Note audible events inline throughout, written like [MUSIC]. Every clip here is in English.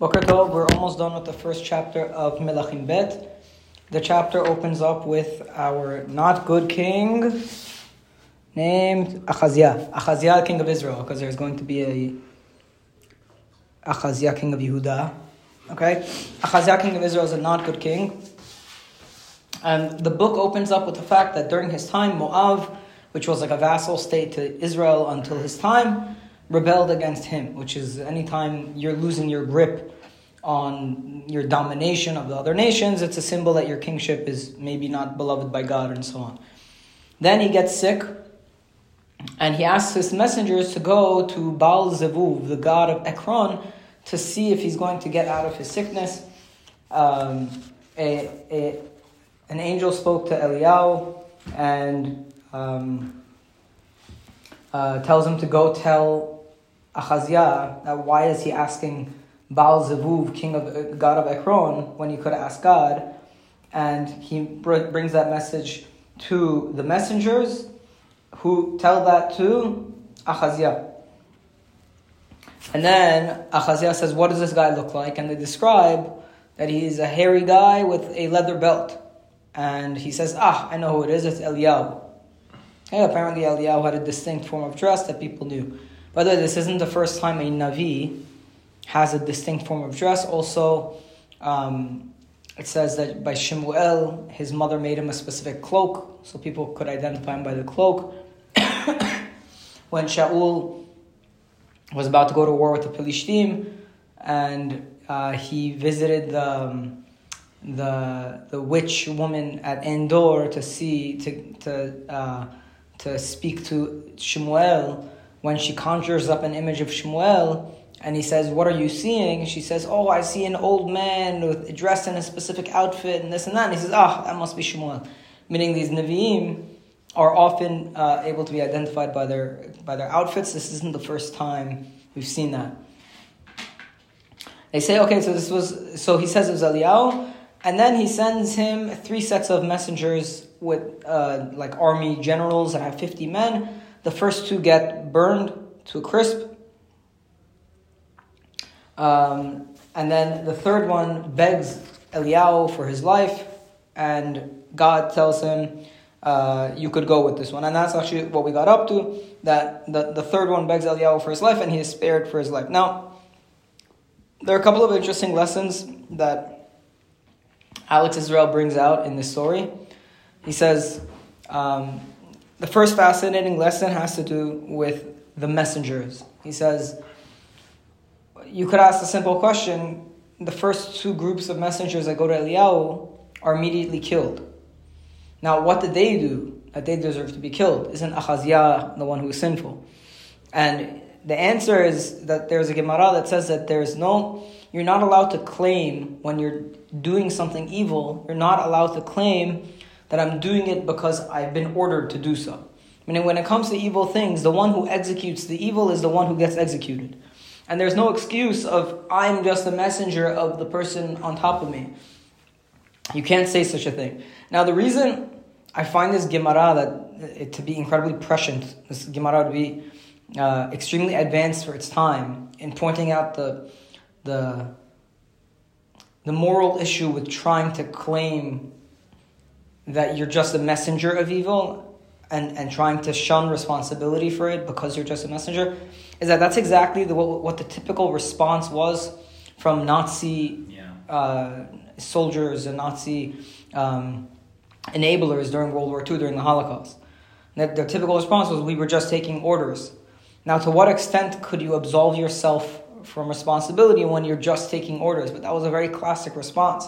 Boker Tov, we're almost done with the first chapter of Melachim Bet. The chapter opens up with our not good king named Achaziah. Achaziah, king of Israel, because there's going to be a Achaziah, king of Yehuda. Okay? Achaziah, king of Israel, is a not good king. And the book opens up with the fact that during his time, Moab, which was like a vassal state to Israel until his time, rebelled against him, which is anytime you're losing your grip on your domination of the other nations, it's a symbol that your kingship is maybe not beloved by God and so on. Then he gets sick, and he asks his messengers to go to Baal Zevuv, the god of Ekron, to see if he's going to get out of his sickness. Um, a, a, an angel spoke to Eliyahu and um, uh, tells him to go tell Achaziah, uh, why is he asking Baal Zevuv, king of god of Ekron, when he could ask God? And he br- brings that message to the messengers, who tell that to Achaziah. And then Achaziah says, "What does this guy look like?" And they describe that he's a hairy guy with a leather belt. And he says, "Ah, I know who it is. It's Eliyahu." Hey, apparently Eliyahu had a distinct form of dress that people knew. By the way, this isn't the first time a Navi has a distinct form of dress. Also, um, it says that by Shemuel, his mother made him a specific cloak, so people could identify him by the cloak. [COUGHS] when Shaul was about to go to war with the Pelishtim, and uh, he visited the, um, the, the witch woman at Endor to see, to, to, uh, to speak to Shemuel, when she conjures up an image of Shmuel and he says, What are you seeing? She says, Oh, I see an old man with, dressed in a specific outfit and this and that. And he says, Ah, oh, that must be Shmuel. Meaning these Nevi'im are often uh, able to be identified by their, by their outfits. This isn't the first time we've seen that. They say, okay, so this was, so he says it was Eliyahu, and then he sends him three sets of messengers with uh, like army generals that have 50 men the first two get burned to a crisp. Um, and then the third one begs Eliyahu for his life, and God tells him, uh, You could go with this one. And that's actually what we got up to that the, the third one begs Eliyahu for his life, and he is spared for his life. Now, there are a couple of interesting lessons that Alex Israel brings out in this story. He says, um, the first fascinating lesson has to do with the messengers. He says, you could ask a simple question. The first two groups of messengers that go to Eliyahu are immediately killed. Now, what did they do that they deserve to be killed? Isn't Achaziah the one who is sinful? And the answer is that there's a Gemara that says that there's no, you're not allowed to claim when you're doing something evil, you're not allowed to claim that I'm doing it because I've been ordered to do so. Meaning, when it comes to evil things, the one who executes the evil is the one who gets executed. And there's no excuse of, I'm just a messenger of the person on top of me. You can't say such a thing. Now, the reason I find this Gemara that, it, to be incredibly prescient, this Gemara to be uh, extremely advanced for its time in pointing out the, the, the moral issue with trying to claim that you're just a messenger of evil and, and trying to shun responsibility for it because you're just a messenger is that that's exactly the, what, what the typical response was from Nazi yeah. uh, soldiers and Nazi um, enablers during World War II, during the Holocaust. That their typical response was, we were just taking orders. Now, to what extent could you absolve yourself from responsibility when you're just taking orders? But that was a very classic response.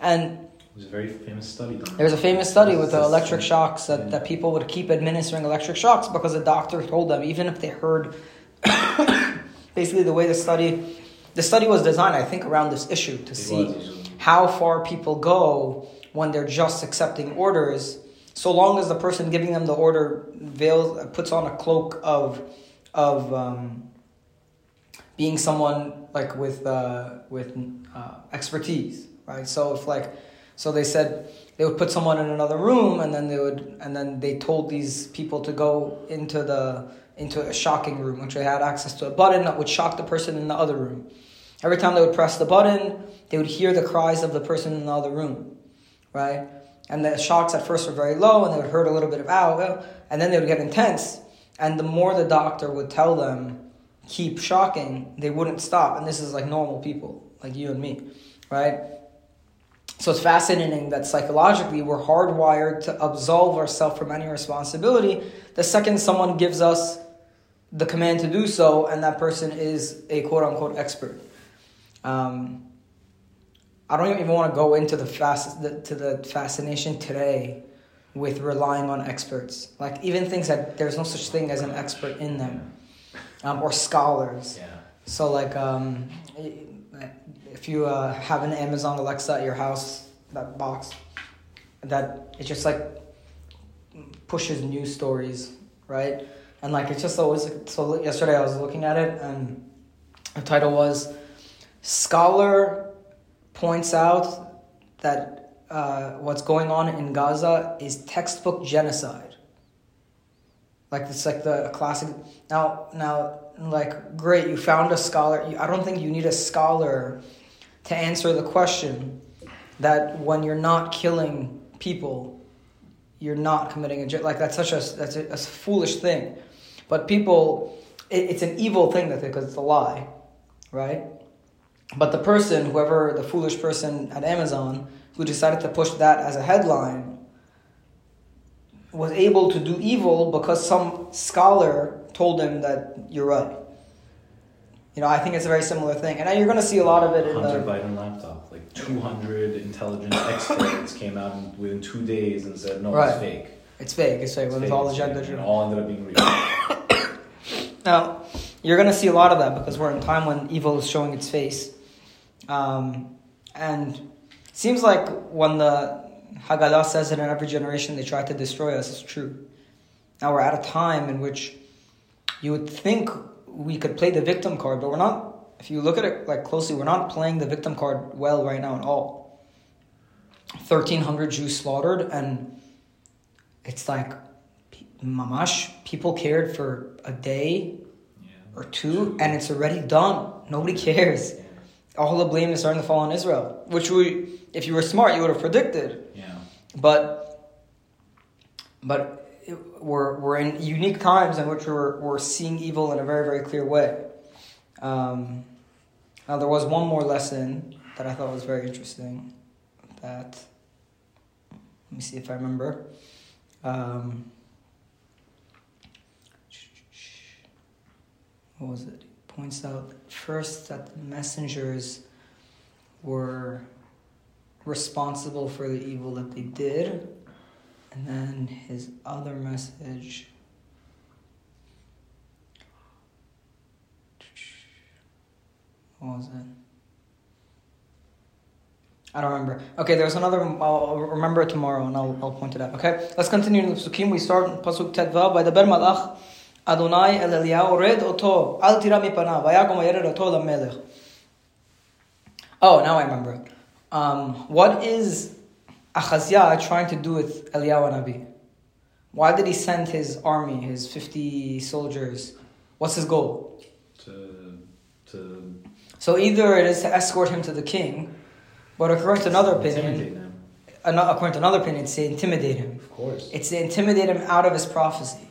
And was a very famous study. There was a famous study with the electric shocks that, yeah. that people would keep administering electric shocks because the doctor told them, even if they heard [COUGHS] basically the way the study the study was designed, I think, around this issue to it see was. how far people go when they're just accepting orders, so long as the person giving them the order veils puts on a cloak of of um, being someone like with uh, with uh, expertise, right? So if like so they said they would put someone in another room, and then they would, and then they told these people to go into the into a shocking room, which they had access to a button that would shock the person in the other room. Every time they would press the button, they would hear the cries of the person in the other room, right? And the shocks at first were very low, and they would hurt a little bit of ow, and then they would get intense. And the more the doctor would tell them, keep shocking, they wouldn't stop. And this is like normal people, like you and me, right? So it's fascinating that psychologically we're hardwired to absolve ourselves from any responsibility the second someone gives us the command to do so, and that person is a quote unquote expert. Um, I don't even want to go into the fast the, to the fascination today with relying on experts. Like even things that there's no such thing as an expert in them, um, or scholars. Yeah. So like um, if you uh, have an Amazon Alexa at your house, that box, that it just like pushes news stories, right? And like it's just always so. Yesterday I was looking at it, and the title was "Scholar points out that uh, what's going on in Gaza is textbook genocide." Like it's like the classic. Now, now, like great, you found a scholar. I don't think you need a scholar to answer the question that when you're not killing people, you're not committing a like that's such a that's a, a foolish thing. But people, it, it's an evil thing that because it's a lie, right? But the person, whoever the foolish person at Amazon who decided to push that as a headline, was able to do evil because some scholar told him that you're right. You know, I think it's a very similar thing, and you're going to see a lot of it in Hunter the Biden laptop. Like 200 intelligence experts came out within two days and said, "No, Right. it's fake." It's fake. It's fake. It's fake, all it's agenda fake," driven. all ended up being real. [COUGHS] Now, you're going to see a lot of that because we're in a time when evil is showing its face. Um, and it seems like when the Haggadah says that in every generation, they try to destroy us, it's true. Now we're at a time in which you would think we could play the victim card, but we're not. If you look at it like closely, we're not playing the victim card well right now at all. 1,300 Jews slaughtered, and it's like, mamash, people cared for a day Yeah. or two, and it's already done. Nobody cares. Yeah. All the blame is starting to fall on Israel, which we, if you were smart, you would have predicted. Yeah. But, but we're we're in unique times in which we're we're seeing evil in a very very clear way. Um, now there was one more lesson that I thought was very interesting. That let me see if I remember. Um, what was it? It points out first that the messengers were responsible for the evil that they did, and then his other message. What was it? I don't remember. Okay, there's another. I'll remember it tomorrow and I'll, I'll point it out. Okay, let's continue in the Psukim. We start in Pasuk Tedva Vayedaber Malach Adonai El Eliyahu red oto al tira mipanav vayagom vayered oto lamelech. Oh, now I remember. Um, what is Achaziah trying to do with Eliyahu Nabi? Why did he send his army, his 50 soldiers? What's his goal? To to So either it is to escort him to the king, but according to another opinion, ano- uh, according to another opinion, it's to intimidate him. Of course. It's to intimidate him out of his prophecy.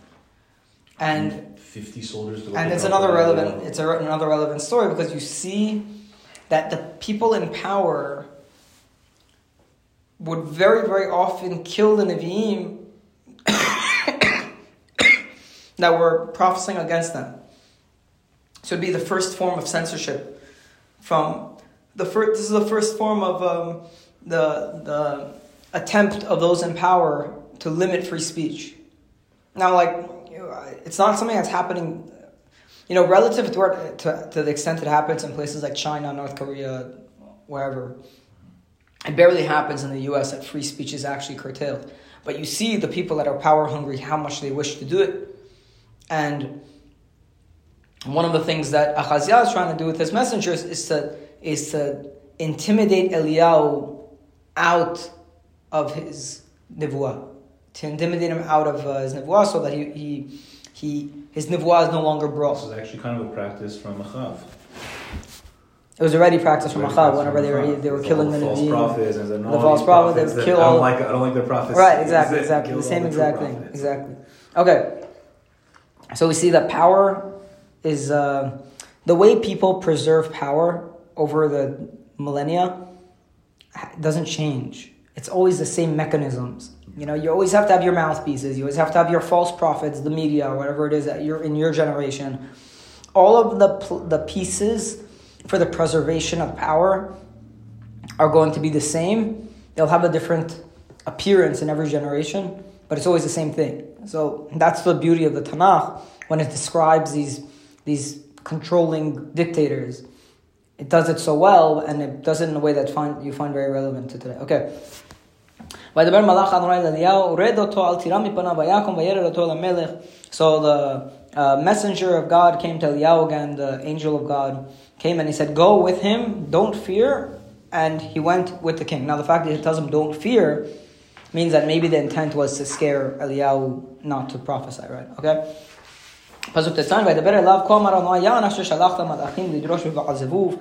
And 50 soldiers. To and it's another relevant it's a, another relevant story because you see that the people in power would very very often kill the Nevi'im that were prophesying against them. So it'd be the first form of censorship from the first this is the first form of um, the the attempt of those in power to limit free speech. Now, like, it's not something that's happening, you know, relative to, to, to the extent it happens in places like China, North Korea, wherever. It barely happens in the US that free speech is actually curtailed. But you see the people that are power hungry, how much they wish to do it. And one of the things that Achaziah is trying to do with his messengers is to, is to intimidate Eliyahu out of his nivuah to intimidate him out of uh, his nivuah so that he, he, he, his nivuah is no longer brought. This is actually kind of a practice from Achav. It was already practiced from Achab whenever they were they were killing the false prophets and The false these prophet, they prophets would kill I all- don't like I don't like their prophets. Right, exactly, exactly. The same exact thing. Exactly. Okay. So we see that power is uh, the way people preserve power over the millennia doesn't change. It's always the same mechanisms. You know, you always have to have your mouthpieces. You always have to have your false prophets, the media, whatever it is that you're in your generation. All of the pl- the pieces for the preservation of power are going to be the same. They'll have a different appearance in every generation, but it's always the same thing. So that's the beauty of the Tanakh when it describes these these controlling dictators. It does it so well, and it does it in a way that find, you find very relevant to today. Okay. וידבר מלאך אדוני אל אליהו, רד אותו, אל תירא מפניו, ויקום וירד אותו למלך. So the uh, messenger of God came to Eliyahu again, the angel of God came and he said, Go with him, don't fear. And he went with the king. Now, the fact that he tells him, Don't fear, means that maybe the intent was to scare Eliyahu not to prophesy, right? Okay? פסוק ט"ז, וידבר אליו כה אמר אדוני יען אשר שלחת מלאכים לדרוש בבעל זבוב.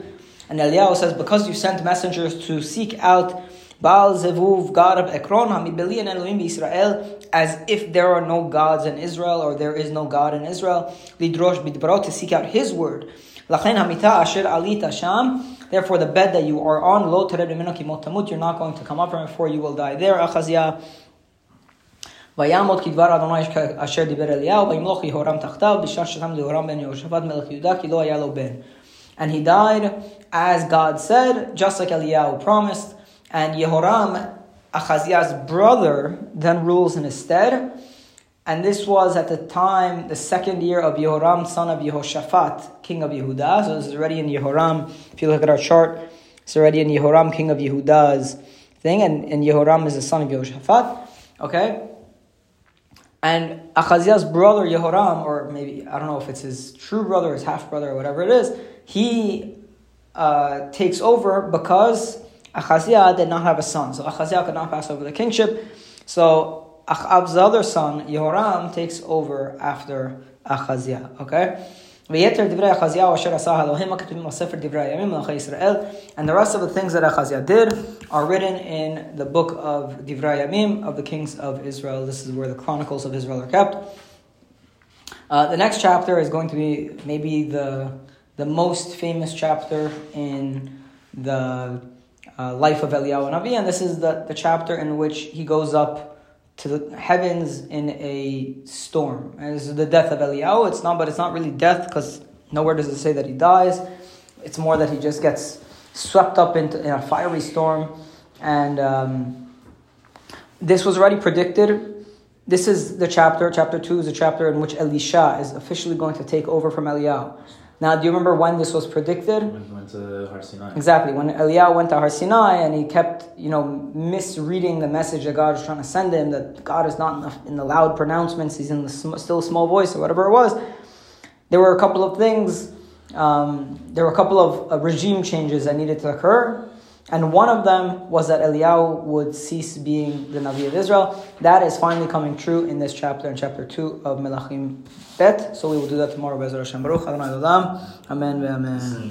And Eliyahu says, because you sent messengers to seek out Baal Zevuv, God of Ekron, Hamibeli and Elohim Israel, as if there are no gods in Israel or there is no God in Israel, lidrosh bidbarot, to seek out His word. Lachen hamita asher alita sham. Therefore, the bed that you are on, lo tered mimeno ki mot tamut, you're not going to come up from it, for you will die there. Achazia. ויעמוד כדבר אדוני אשר דיבר אליהו, וימלוך יהורם תחתיו, בשעה ששם ליהורם בן יהושפט מלך יהודה, כי לא היה לו בן. And he died as God said, just like Eliyahu promised. And Yehoram, Achaziah's brother, then rules in his stead. And this was at the time, the second year of Yehoram, son of Yehoshaphat, king of Yehuda. So this is already in Yehoram. If you look at our chart, it's already in Yehoram, king of Yehuda's thing. And, and Yehoram is the son of Yehoshaphat. Okay? And Achaziah's brother Yehoram, or maybe, I don't know if it's his true brother, his half brother, or whatever it is, he uh, takes over because Achaziah did not have a son. So Achaziah could not pass over the kingship. So Achab's other son, Yehoram, takes over after Achaziah. Okay? ויתר דברי אחזיהו אשר עשה אלוהים הכתובים בספר דברי הימים מלכי ישראל and the rest of the things that Achaziah did are written in the book of Divrei Yamim of the kings of Israel. This is where the chronicles of Israel are kept. Uh, the next chapter is going to be maybe the the most famous chapter in the uh, life of Eliyahu Navi, and this is the, the chapter in which he goes up to the heavens in a storm. And this is the death of Eliyahu. It's not, but it's not really death because nowhere does it say that he dies. It's more that he just gets swept up into in a fiery storm. And um, this was already predicted. This is the chapter, chapter 2 is the chapter in which Elisha is officially going to take over from Eliyahu. Now, do you remember when this was predicted? When he went to Har Sinai. Exactly. When Eliyahu went to Har Sinai and he kept, you know, misreading the message that God was trying to send him, that God is not in the, in the loud pronouncements, he's in the sm- still small voice or whatever it was, there were a couple of things, um, there were a couple of uh, regime changes that needed to occur. And one of them was that Eliyahu would cease being the Navi of Israel. That is finally coming true in this chapter, in chapter 2 of Melachim Bet. So we will do that tomorrow. Hashem Baruch. Amen. Amen.